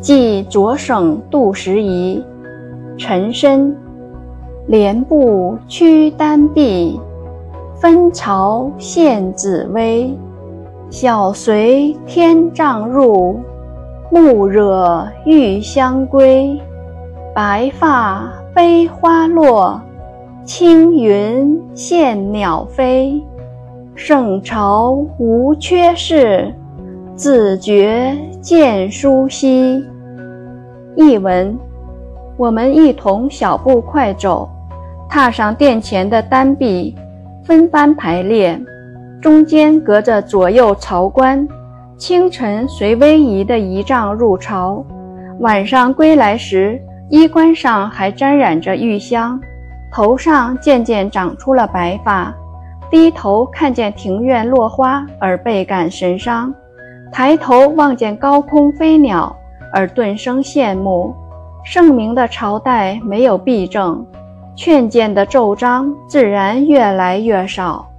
即着省杜十宜。陈身，莲步屈丹碧，分朝献紫薇。小随天帐入，暮惹玉香归。白发飞花落，青云羡鸟飞。圣朝无缺事，自觉见殊稀。译文。我们一同小步快走，踏上殿前的单壁，分班排列，中间隔着左右朝官。清晨随威仪的仪仗入朝，晚上归来时，衣冠上还沾染着玉香，头上渐渐长出了白发。低头看见庭院落花而倍感神伤，抬头望见高空飞鸟而顿生羡慕。盛明的朝代没有弊政，劝谏的奏章自然越来越少。